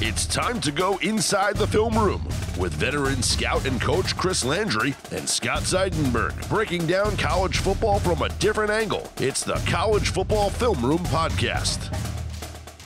It's time to go inside the film room with veteran scout and coach Chris Landry and Scott Seidenberg breaking down college football from a different angle. It's the College Football Film Room Podcast.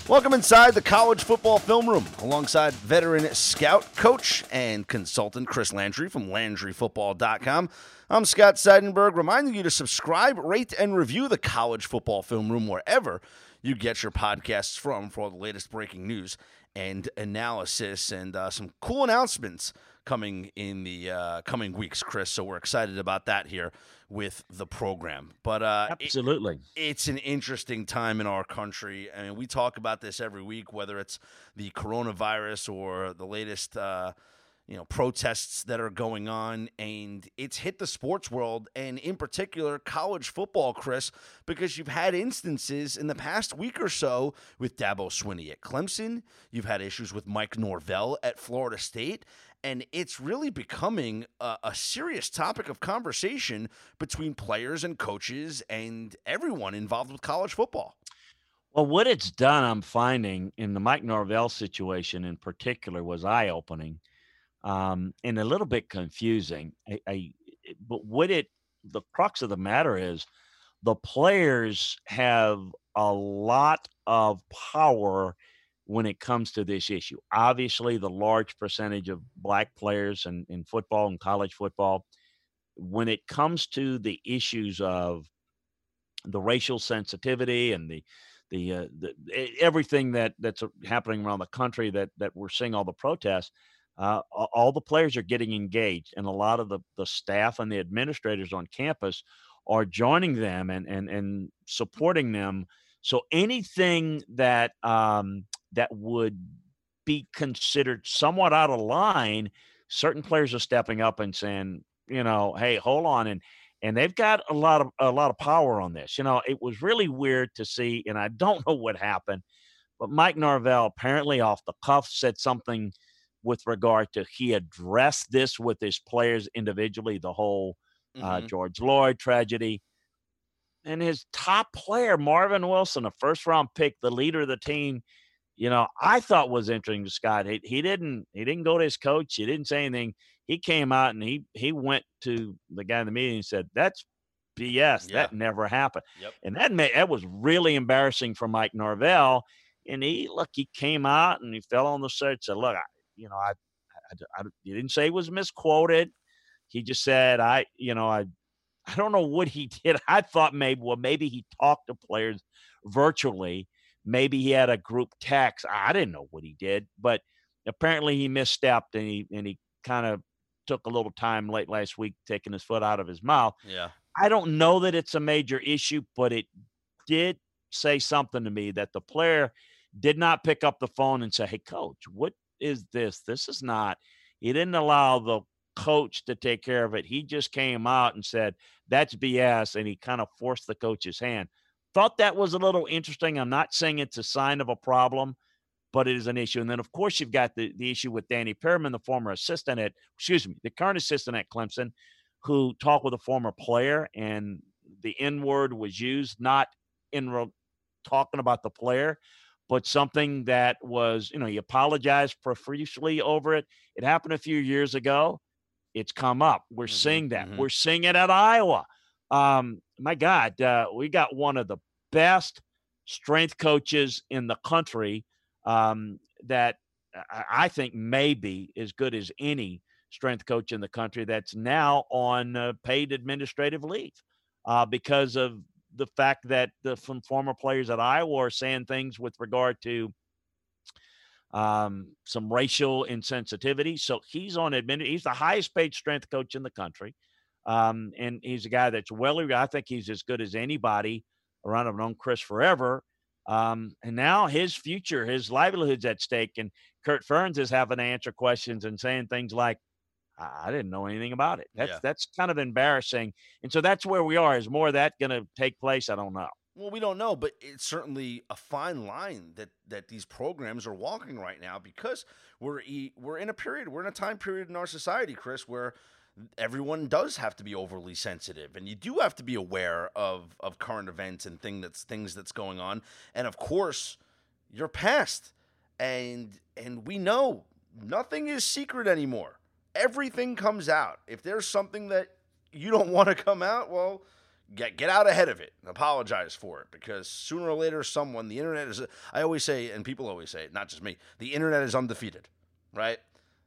Welcome inside the College Football Film Room alongside veteran scout, coach, and consultant Chris Landry from LandryFootball.com. I'm Scott Seidenberg, reminding you to subscribe, rate, and review the College Football Film Room wherever you get your podcasts from for all the latest breaking news and analysis and uh, some cool announcements coming in the uh, coming weeks, Chris. So we're excited about that here with the program. But uh, absolutely, it, it's an interesting time in our country. I mean, we talk about this every week, whether it's the coronavirus or the latest. Uh, you know protests that are going on and it's hit the sports world and in particular college football chris because you've had instances in the past week or so with dabo swinney at clemson. You've had issues with mike norvell at florida state and it's really becoming a, a, serious topic of conversation between players and coaches and everyone involved with college football. Well, what it's done, I'm finding in the Mike Norvell situation in particular, was eye opening um, and a little bit confusing. I, I, but what it the crux of the matter is the players have a lot of power when it comes to this issue. Obviously, the large percentage of black players in, in football and college football, when it comes to the issues of the racial sensitivity and the the, uh, the everything that that's happening around the country that that we're seeing all the protests uh, all the players are getting engaged, and a lot of the, the staff and the administrators on campus are joining them and and and supporting them. So anything that um, that would be considered somewhat out of line, certain players are stepping up and saying, you know, hey, hold on, and and they've got a lot of a lot of power on this. You know, it was really weird to see, and I don't know what happened, but Mike Norvell apparently off the cuff said something with regard to he addressed this with his players individually, the whole uh, mm-hmm. uh, George Floyd tragedy. And his top player, Marvin Wilson, a first round pick, the leader of the team, you know, I thought was interesting, Scott. He, he didn't he didn't go to his coach. He didn't say anything. He came out and he he went to the guy in the meeting and said, "That's BS. Yeah. That never happened." Yep. And that made that was really embarrassing for Mike Norvell. And he look, he came out and he fell on the search. And said, "Look, I, you know, I, I, I, he didn't say it was misquoted. He just said, I, you know, I, I don't know what he did. I thought maybe, well, maybe he talked to players virtually. Maybe he had a group text. I didn't know what he did, but apparently he misstepped and he and he kind of took a little time late last week taking his foot out of his mouth. Yeah. I don't know that it's a major issue, but it did say something to me that the player did not pick up the phone and say, "Hey, coach, what is this? This is not. He didn't allow the coach to take care of it. He just came out and said, that's BS. And he kind of forced the coach's hand. Thought that was a little interesting. I'm not saying it's a sign of a problem, but it is an issue. And then, of course, you've got the, the issue with Danny Pearman, the former assistant at, excuse me, the current assistant at Clemson, who talked with a former player and the N word was used, not in re- talking about the player, but something that was, you know, he apologized profusely over it. It happened a few years ago. It's come up. We're mm-hmm, seeing that. Mm-hmm. We're seeing it at Iowa. Um, my God, uh, we got one of the best strength coaches in the country um, that I think may be as good as any strength coach in the country that's now on uh, paid administrative leave uh, because of the fact that the from former players at Iowa are saying things with regard to um, some racial insensitivity. So he's on admitted. He's the highest paid strength coach in the country, um, and he's a guy that's well. I think he's as good as anybody around. I've known Chris forever, um, and now his future, his livelihood's at stake. And Kirk Ferentz is having to answer questions and saying things like, I, I didn't know anything about it. That's Yeah. that's kind of embarrassing. And so that's where we are. Is more of that going to take place? I don't know. Well, we don't know, but it's certainly a fine line that that these programs are walking right now because we're e- we're in a period, we're in a time period in our society, Chris, where everyone does have to be overly sensitive, and you do have to be aware of of current events and thing that's things that's going on, and of course, your past, and and we know nothing is secret anymore. Everything comes out. If there's something that you don't want to come out, well get get out ahead of it and apologize for it because sooner or later someone the internet is I always say and people always say it not just me the internet is undefeated right?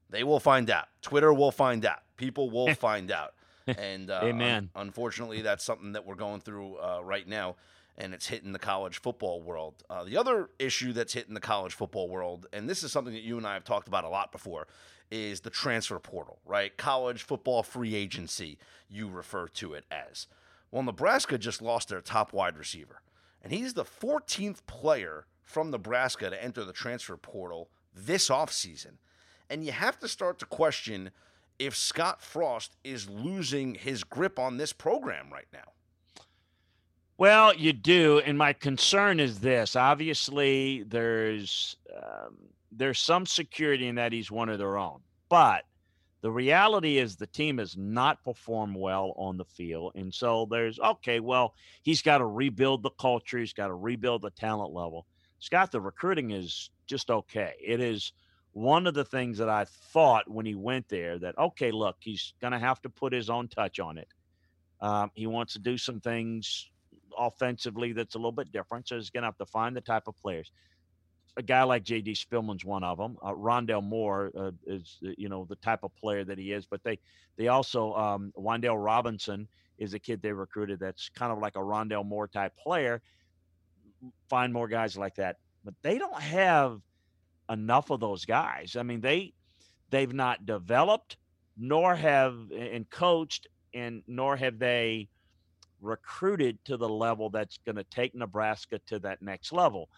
They will find out. Twitter will find out. People will find out. And uh, Amen. un- unfortunately that's something that we're going through uh, right now and it's hitting the college football world. Uh, the other issue that's hitting the college football world and this is something that you and I have talked about a lot before is the transfer portal right college football free agency you refer to it as well, Nebraska just lost their top wide receiver, and he's the 14th player from Nebraska to enter the transfer portal this offseason. And you have to start to question if Scott Frost is losing his grip on this program right now. Well, you do, and my concern is this. Obviously, there's um, there's some security in that he's one of their own, but the reality is the team has not performed well on the field, and so there's okay. Well, he's got to rebuild the culture. He's got to rebuild the talent level. Scott, the recruiting is just okay. It is one of the things that I thought when he went there that okay, look, he's going to have to put his own touch on it. Um, he wants to do some things offensively that's a little bit different. So he's going to have to find the type of players. A guy like J.D. Spielman's one of them. Uh, Rondale Moore uh, is, uh, you know, the type of player that he is. But they, they also, um, Robinson is a kid they recruited that's kind of like a Rondale Moore type player. Find more guys like that, but they don't have enough of those guys. I mean, they, they've not developed, nor have and coached, and nor have they recruited to the level that's going to take Nebraska to that next level.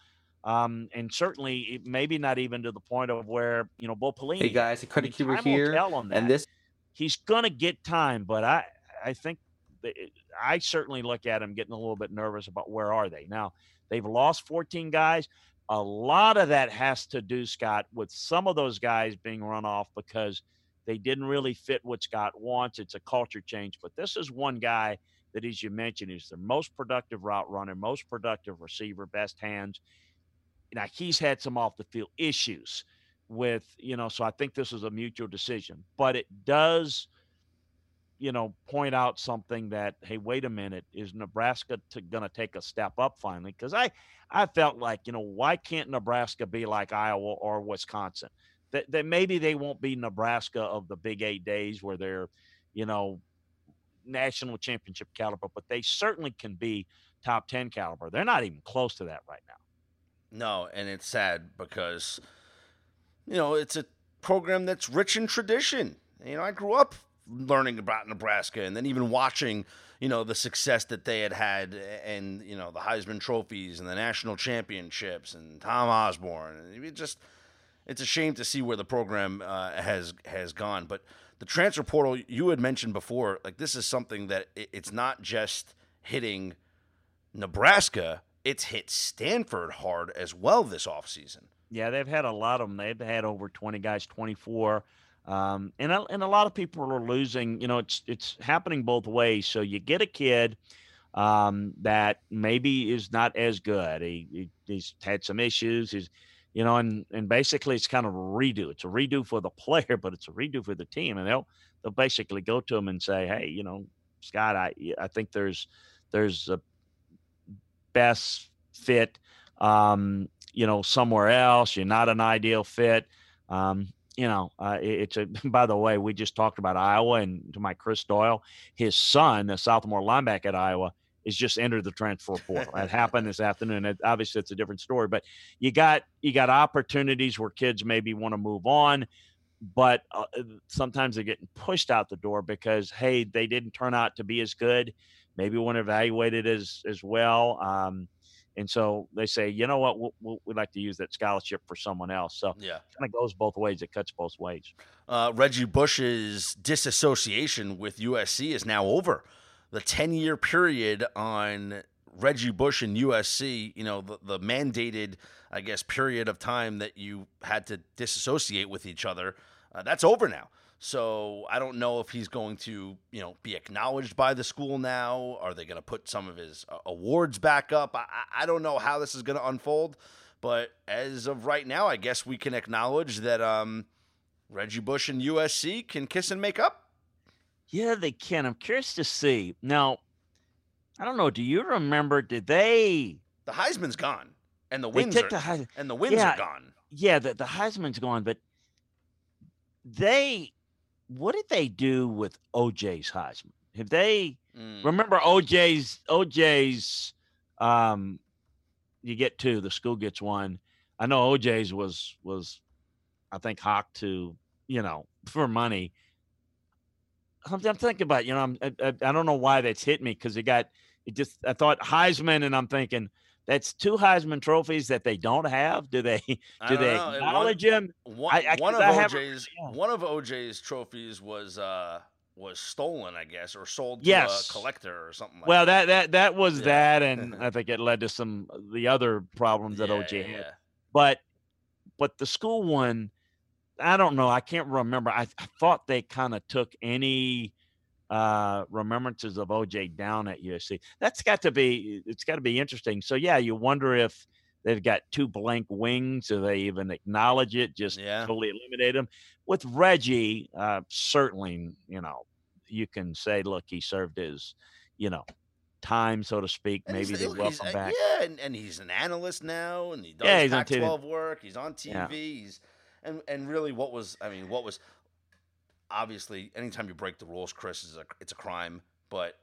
Um, and certainly, it- maybe not even to the point of where you know Bo Pelini. Hey guys, I Credit mean, Cuber time here, tell on that. and this he's going to get time, but I I think it- I certainly look at him getting a little bit nervous about where are they now. They've lost 14 guys. A lot of that has to do, Scott, with some of those guys being run off because they didn't really fit what Scott wants. It's a culture change. But this is one guy that, as you mentioned, is the most productive route runner, most productive receiver, best hands. Now he's had some off the field issues with, you know, so I think this is a mutual decision. But it does, you know, point out something that, hey, wait a minute, is Nebraska to, to take a step up finally? Because I, I felt like, you know, why can't Nebraska be like Iowa or Wisconsin? That, that maybe they won't be Nebraska of the Big Eight days where they're, you know, national championship caliber, but they certainly can be top 10 caliber. They're not even close to that right now. No, and it's sad because, you know, it's a program that's rich in tradition. You know, I grew up learning about Nebraska and then even watching, you know, the success that they had had and, you know, the Heisman trophies and the national championships and Tom Osborne. It just, it's a shame to see where the program uh, has has gone. But the transfer portal you had mentioned before, like this is something that it, it's not just hitting Nebraska, it's hit Stanford hard as well this offseason. Yeah, they've had a lot of them. They've had over 20 guys, 24. Um, and, a- and a lot of people are losing. You know, it's it's happening both ways. So you get a kid um, that maybe is not as good. He, he he's had some issues. He's you know, and and basically it's kind of a redo. It's a redo for the player, but it's a redo for the team. And they'll they'll basically go to him and say, hey, you know, Scott, I I think there's there's a best fit um, you know, somewhere else. You're not an ideal fit. Um, you know, uh, it- it's a. By the way, we just talked about Iowa, and to my Chris Doyle, his son, the sophomore linebacker at Iowa, is just entered the transfer portal. That happened this afternoon. It, obviously, it's a different story, but you got you got opportunities where kids maybe want to move on, but uh, sometimes they're getting pushed out the door because hey, they didn't turn out to be as good. Maybe weren't evaluated as as well. Um, and so they say, you know what, we'll, we'll, we'd like to use that scholarship for someone else. So Yeah. kind of goes both ways. It cuts both ways. Uh, Reggie Bush's disassociation with USC is now over. The 10 year period on Reggie Bush and USC, you know, the, the mandated, I guess, period of time that you had to disassociate with each other, uh, that's over now. So I don't know if he's going to, you know, be acknowledged by the school now. Are they going to put some of his uh, awards back up? I, I don't know how this is going to unfold. But as of right now, I guess we can acknowledge that um, Reggie Bush and USC can kiss and make up. Yeah, they can. I'm curious to see. Now, I don't know. Do you remember? Did they? The Heisman's gone, and the wins took are, the Heis- and the wins yeah. are gone. Yeah, the, the Heisman's gone, but they. What did they do with OJ's Heisman? Have they? Mm. Remember OJ's OJ's um you get two, the school gets one. I know OJ's was was I think hawked to, you know, for money. I'm, I'm thinking about, you know, I'm, I, I I don't know why that's hit me because it got it just I thought Heisman and I'm thinking that's two Heisman trophies that they don't have. Do they do they know. Acknowledge him? One, I- I- one of OJ's yeah. one of OJ's trophies was uh was stolen, I guess, or sold to Yes. a collector or something. like Well, that that that was Yeah. that, and I think it led to some the other problems that Yeah, OJ had. but but the school one i don't know i can't remember i, I thought they kind of took any uh remembrances of oj down at usc that's got to be it's got to be interesting so yeah you wonder if they've got two blank wings Do they even acknowledge it just Yeah. totally eliminate them with reggie uh certainly you know you can say look he served his you know time so to speak And maybe they welcome uh, back Yeah, and, and he's an analyst now, and he does Yeah, he's on Pac-12 work. He's on TV. Yeah. He's and and really, what was I mean, what was obviously anytime you break the rules, Chris is a it's a crime, but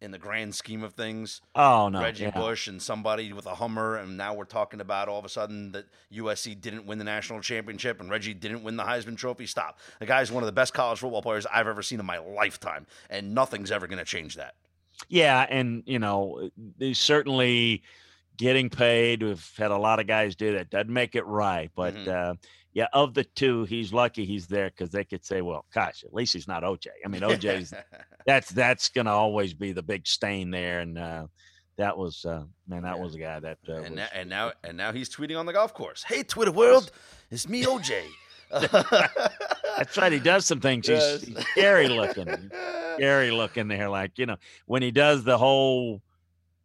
in the grand scheme of things, oh no Reggie yeah. Bush and somebody with a Hummer, and now we're talking about all of a sudden that USC didn't win the national championship and Reggie didn't win the Heisman Trophy. Stop. The guy's one of the best college football players I've ever seen in my lifetime, and nothing's ever going to change that. Yeah, and you know, certainly getting paid. We've had a lot of guys do that. Doesn't make it right, but Mhm. uh, yeah, of the two, he's lucky he's there because they could say, "Well, gosh, at least he's not OJ." I mean, OJ's that's that's gonna always be the big stain there, and uh, that was uh, man, that Yeah. was a guy that uh, and, was, now, and now and now he's tweeting on the golf course. Hey, Twitter world, it's me, OJ. that's right. He does some things. He's, Yes. he's scary looking. scary looking there. Like you know, when he does the whole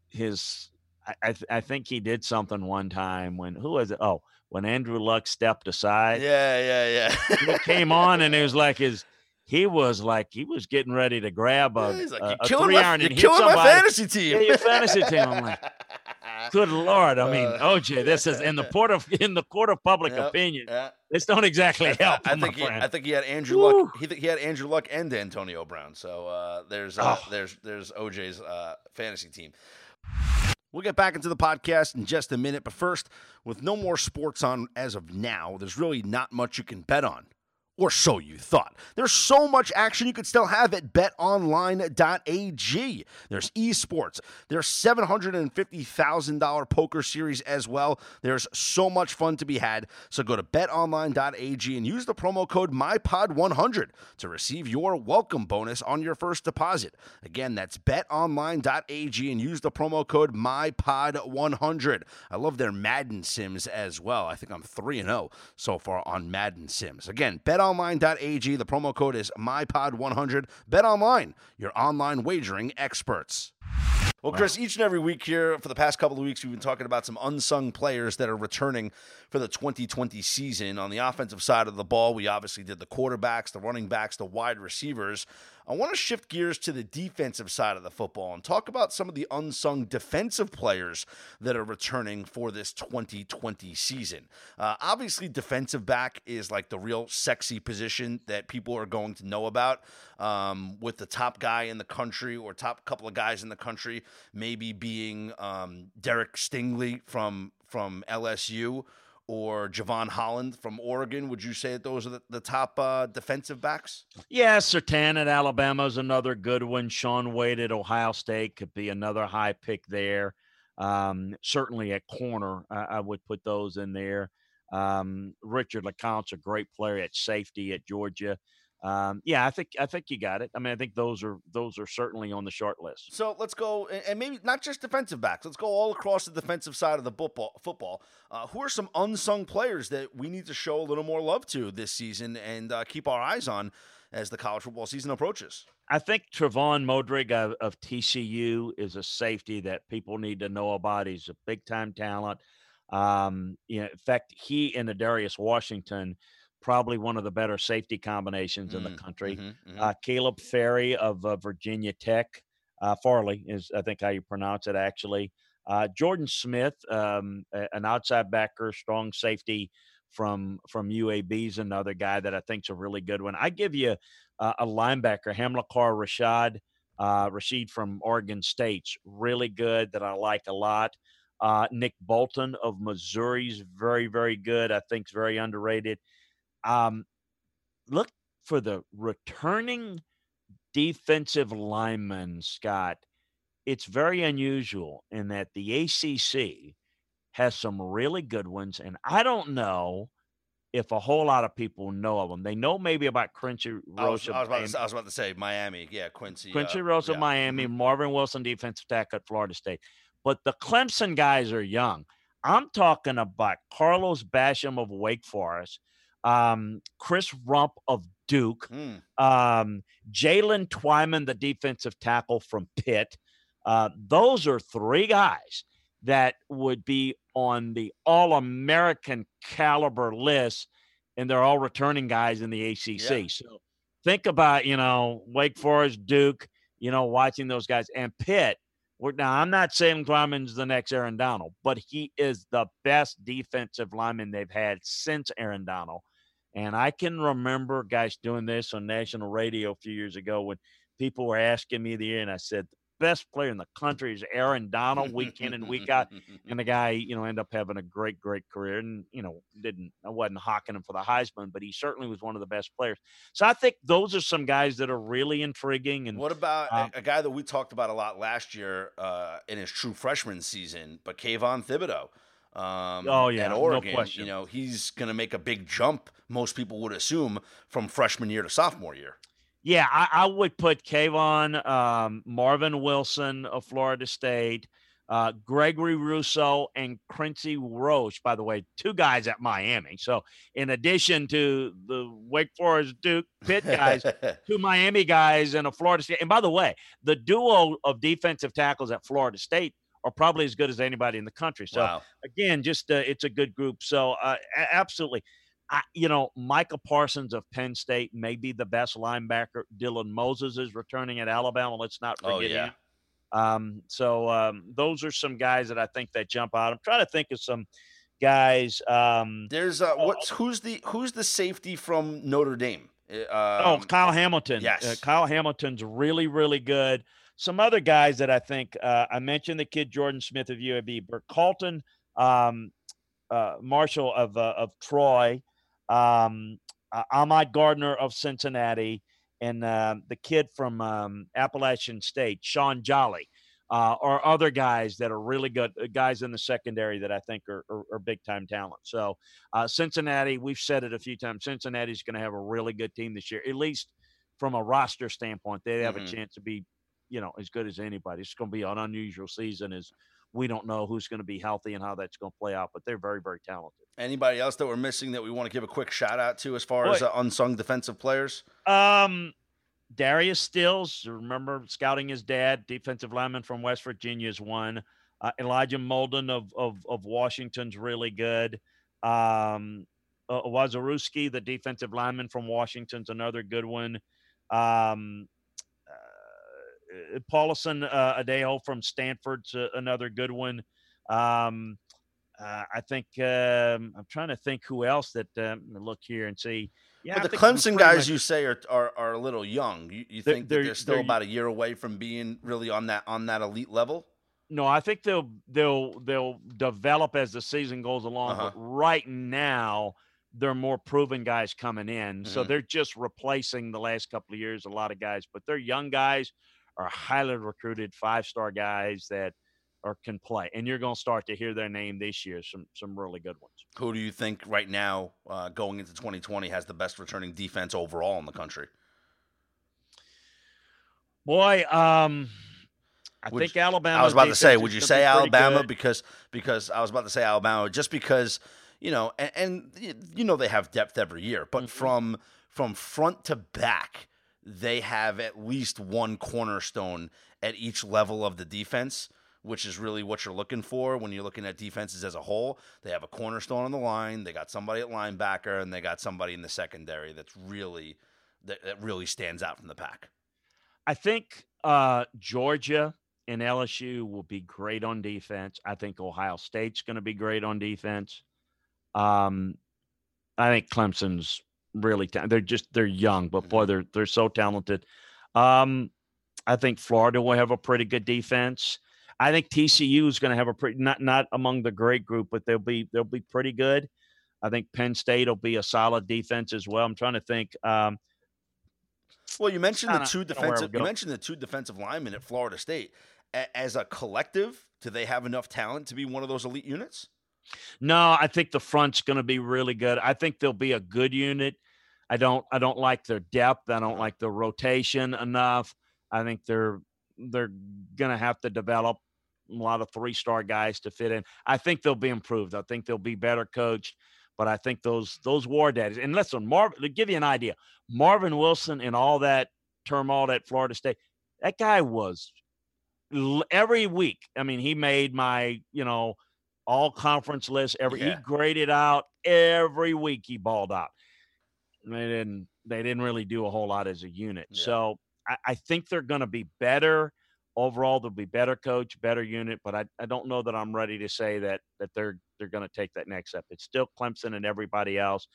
his, I I, th- I think he did something one time when who was it? Oh, when Andrew Luck stepped aside, Yeah, yeah, yeah. it came on and it was like his. He was like he was getting ready to grab a, Yeah, like, a, a three my, iron and hit killing my fantasy team. Yeah, your fantasy team. I'm like, Good lord! I mean, Uh, OJ, this is in the port of in the court of public Yep, opinion. Yeah. This don't exactly I, help. I my think he, friend. I think he had Andrew Woo. Luck. He, th- he had Andrew Luck and Antonio Brown. So uh, there's uh, Oh. there's there's OJ's uh, fantasy team. We'll get back into the podcast in just a minute, but first, with no more sports on as of now, there's really not much you can bet on. Or so you thought. There's so much action you could still have at betonline.ag. There's esports. There's $750,000 poker series as well. There's so much fun to be had. So go to betonline.ag and use the promo code MyPod100 to receive your welcome bonus on your first deposit. Again, that's betonline.ag and use the promo code MyPod100. I love their Madden Sims as well. I think I'm 3 and 0 so far on Madden Sims. Again, betonline.ag. The promo code is MyPod100. BetOnline, your online wagering experts. Well, Chris, each and every week here for the past couple of weeks, we've been talking about some unsung players that are returning for the 2020 season. On the offensive side of the ball, we obviously did the quarterbacks, the running backs, the wide receivers. I want to shift gears to the defensive side of the football and talk about some of the unsung defensive players that are returning for this 2020 season. Uh, obviously, defensive back is like the real sexy position that people are going to know about. Um, with the top guy in the country or top couple of guys in the country, maybe being um, Derek Stingley from from LSU or Javon Holland from Oregon. Would you say that those are the, the top uh, defensive backs? Yeah, Surtain at Alabama is another good one. Shaun Wade at Ohio State could be another high pick there. Um, certainly at corner, I, I, would put those in there. Um, Richard LeCounte's a great player at safety at Georgia. Um, yeah, I think I think you got it. I mean, I think those are those are certainly on the short list. So let's go, and maybe not just defensive backs. Let's go all across the defensive side of the football. Football. Uh, who are some unsung players that we need to show a little more love to this season and uh, keep our eyes on as the college football season approaches? I think Trevon Moehrig of, of TCU is a safety that people need to know about. He's a big time talent. Um, you know, in fact, he and Darius Washington probably one of the better safety combinations mm, in the mm, country. Mm-hmm, mm-hmm. Uh, Caleb Ferry of uh, Virginia Tech, uh, Farley is I think how you pronounce it actually. Uh, Jordan Smith, um, an outside backer, strong safety from from UAB is another guy that I think is a really good one. I give you uh, a linebacker, Hamilcar Rashad. uh, Rashid from Oregon State's really good that I like a lot. Uh, Nick Bolton of Missouri's very, very good. I think is very underrated. Um, look for the returning defensive lineman, Scott. It's very unusual in that the ACC has some really good ones, and I don't know if a whole lot of people know of them. They know maybe about Quincy Roche. I was, I was, about, to, I was about to say Miami. Yeah, Quincy. Quincy uh, Roche yeah. of Miami, mm-hmm. Marvin Wilson, defensive tackle at Florida State. But the Clemson guys are young. I'm talking about Carlos Basham of Wake Forest, um, Chris Rumph of Duke, mm. um, Jaylen Twyman, the defensive tackle from Pitt. Uh, those are three guys that would be on the All American caliber list, and they're all returning guys in the ACC. Yeah. So think about, you know, Wake Forest, Duke, you know, watching those guys, and Pitt. Now, I'm not saying Twyman's the next Aaron Donald, but he is the best defensive lineman they've had since Aaron Donald. And I can remember guys doing this on national radio a few years ago when people were asking me the year, and I said, the best player in the country is Aaron Donald week in and week out. And the guy, you know, ended up having a great, great career. And, you know, didn't, I wasn't hawking him for the Heisman, but he certainly was one of the best players. So I think those are some guys that are really intriguing. And what about um, a, guy that we talked about a lot last year uh, in his true freshman season, but Kayvon Thibodeaux? Um, oh yeah, at Oregon, no question. You know, he's going to make a big jump. Most people would assume from freshman year to sophomore year. Yeah, I, I would put Kayvon, um, Marvin Wilson of Florida State, uh, Gregory Rousseau, and Quincy Roche. By the way, two guys at Miami. So, in addition to the Wake Forest Duke Pitt guys, two Miami guys and a Florida State. And by the way, the duo of defensive tackles at Florida State are probably as good as anybody in the country. So, wow. again, just uh, it's a good group. So, uh, absolutely. I, you know, Micah Parsons of Penn State may be the best linebacker. Dylan Moses is returning at Alabama. Let's not oh, forget oh, yeah. him. Um, so um, those are some guys that I think that jump out. I'm trying to think of some guys. Um, There's uh, what's who's the who's the safety from Notre Dame? Uh, oh, um, Kyle Hamilton. Yes, uh, Kyle Hamilton's really really good. Some other guys that I think uh, I mentioned the kid Jordan Smith of UAB, Bert Calton, um, uh, Marshall of uh, of Troy um, uh, Ahmad Gardner of Cincinnati, and uh, the kid from um, Appalachian State, Shaun Jolly, uh, are other guys that are really good guys in the secondary that I think are, are, are big time talent. So uh, Cincinnati, we've said it a few times. Cincinnati's going to have a really good team this year, at least from a roster standpoint. They have mm-hmm. a chance to be, you know, as good as anybody. It's going to be an unusual season as we don't know who's going to be healthy and how that's going to play out, but they're very, very talented. Anybody else that we're missing that we want to give a quick shout out to as far Boy, as uh, unsung defensive players? Um, Darius Stills, remember scouting his dad, defensive lineman from West Virginia is one. Uh, Elijah Molden of, of, of Washington's really good. Um, uh, Wazaruski, the defensive lineman from Washington's another good one. Um, uh, Paulson uh, Adebo from Stanford's uh, another good one. Um, uh, I think um, I'm trying to think who else that um, look here and see. Yeah, but the Clemson guys much, you say are, are, are a little young. You, you think they're, they're, they're still they're, about a year away from being really on that on that elite level? No, I think they'll they'll they'll develop as the season goes along. Uh-huh. But right now, they're more proven guys coming in, mm-hmm. so they're just replacing the last couple of years a lot of guys. But they're young guys are highly recruited five star guys that or can play, and you're going to start to hear their name this year. Some some really good ones. Who do you think right now, uh, going into 2020, has the best returning defense overall in the country? Boy, um, I Would think you- Alabama. I was about to say, would you say Alabama because because I was about to say Alabama just because you know, and, and you know they have depth every year, but Mhm. from from front to back, they have at least one cornerstone at each level of the defense, which is really what you're looking for when you're looking at defenses as a whole. They have a cornerstone on the line, they got somebody at linebacker, and they got somebody in the secondary that's really that, that really stands out from the pack. I think uh, Georgia and LSU will be great on defense. I think Ohio State's going to be great on defense. Um, I think Clemson's really ta- they're just they're young, but boy, they're they're so talented. Um, I think Florida will have a pretty good defense. I think TCU is going to have a pretty not not among the great group, but they'll be they'll be pretty good. I think Penn State will be a solid defense as well. I'm trying to think. Um, Well, you mentioned the two defensive. You mentioned the two defensive linemen at Florida State. A- as a collective, do they have enough talent to be one of those elite units? No, I think the front's going to be really good. I think they'll be a good unit. I don't I don't like their depth. I don't uh-huh. like the rotation enough. I think they're they're going to have to develop a lot of three-star guys to fit in. I think they'll be improved. I think they'll be better coached, but I think those those war daddies. And listen, Marvin, to give you an idea, Marvin Wilson and all that turmoil at Florida State, that guy was every week. I mean, he made my, you know, all conference list. Every he graded out every week. He balled out. And They didn't. They didn't really do a whole lot as a unit. Yeah. So I, I think they're going to be better overall. They'll be better coach, better unit. But I, I don't know that I'm ready to say that that they're they're going to take that next step. It's still Clemson and everybody else.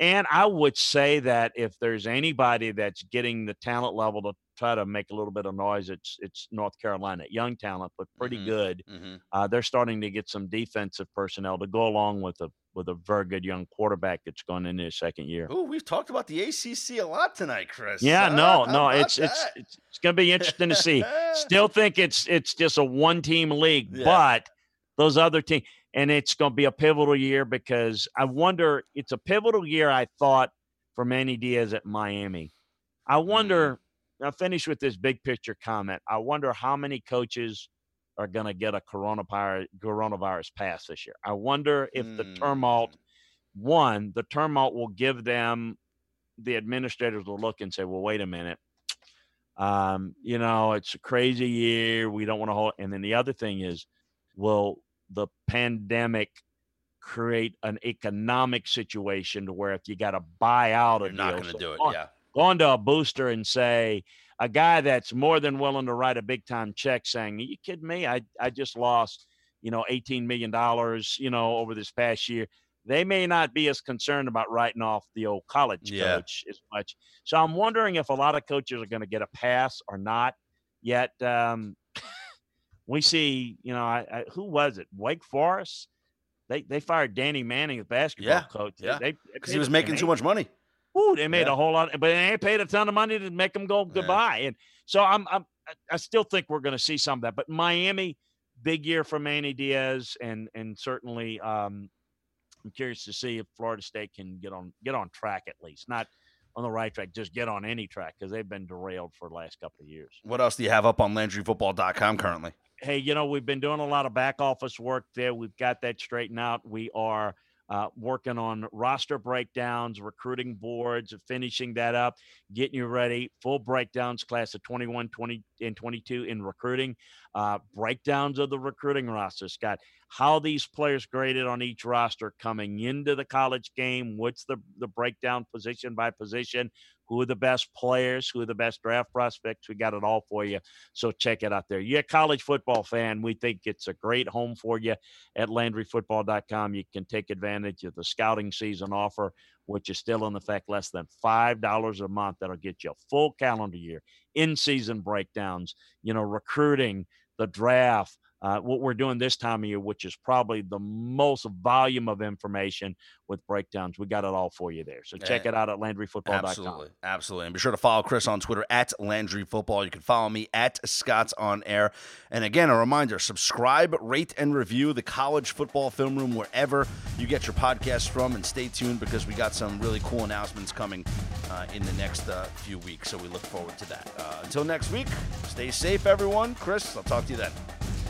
And I would say that if there's anybody that's getting the talent level to try to make a little bit of noise, it's it's North Carolina. Young talent, but pretty Mhm. good. Mm-hmm. Uh, they're starting to get some defensive personnel to go along with a with a very good young quarterback that's going into his second year. Oh, we've talked about the ACC a lot tonight, Chris. Yeah, Huh? no, no, it's it's it's, it's going to be interesting to see. Still think it's it's just a one team league, Yeah. but those other teams, and it's going to be a pivotal year because I wonder. It's a pivotal year. I thought for Manny Diaz at Miami. I wonder. I'll finish with this big picture comment. I wonder how many coaches are going to get a coronavirus coronavirus pass this year. I wonder if the Mm. turmoil, one, the turmoil will give them the administrators will look and say, well, wait a minute. Um, you know, it's a crazy year. We don't want to hold. And then the other thing is, will the pandemic create an economic situation to where if you got to buy out a You're not going to so do it. Yeah. Go onto a booster and say a guy that's more than willing to write a big time check saying, Are you kidding me? I, I just lost, you know, $18 million, you know, over this past year. They may not be as concerned about writing off the old college Yeah. coach as much. So I'm wondering if a lot of coaches are going to get a pass or not. Yet um, we see, you know, I, I, who was it? Wake Forest. They they fired Danny Manning, the basketball Yeah, coach. Yeah. Because he was making too much money. Ooh, they made Yeah. a whole lot, but they paid a ton of money to make them go Yeah. goodbye. And so I'm, I'm, I- I still think we're going to see some of that. But Miami, big year for Manny Diaz, and and certainly, um, I'm curious to see if Florida State can get on get on track at least, not on the right track, just get on any track because they've been derailed for the last couple of years. What else do you have up on LandryFootball.com currently? hey, you know, we've been doing a lot of back office work there. We've got that straightened out. We are uh, working on roster breakdowns, recruiting boards, finishing that up, getting you ready. Full breakdowns, class of 21, 20, and 22 in recruiting. Uh, breakdowns of the recruiting roster, Scott. How these players graded on each roster coming into the college game. What's the, the breakdown position by position? Who are the best players? Who are the best draft prospects? We got it all for you. So check it out there. You're a college football fan. We think it's a great home for you at LandryFootball.com. You can take advantage of the scouting season offer, which is still in effect less than $5 a month. That'll get you a full calendar year, in season breakdowns, you know, recruiting, the draft, uh, what we're doing this time of year, which is probably the most volume of information with breakdowns. We got it all for you there. So check it out at LandryFootball.com. Absolutely. Absolutely. And be sure to follow Chris on Twitter at Landry Football. You can follow me at Scott's On Air. And again, a reminder subscribe, rate, and review the College Football Film Room wherever you get your podcasts from. And stay tuned because we got some really cool announcements coming uh, in the next uh, few weeks. So we look forward to that. Uh, until next week, stay safe, everyone. Chris, I'll talk to you then.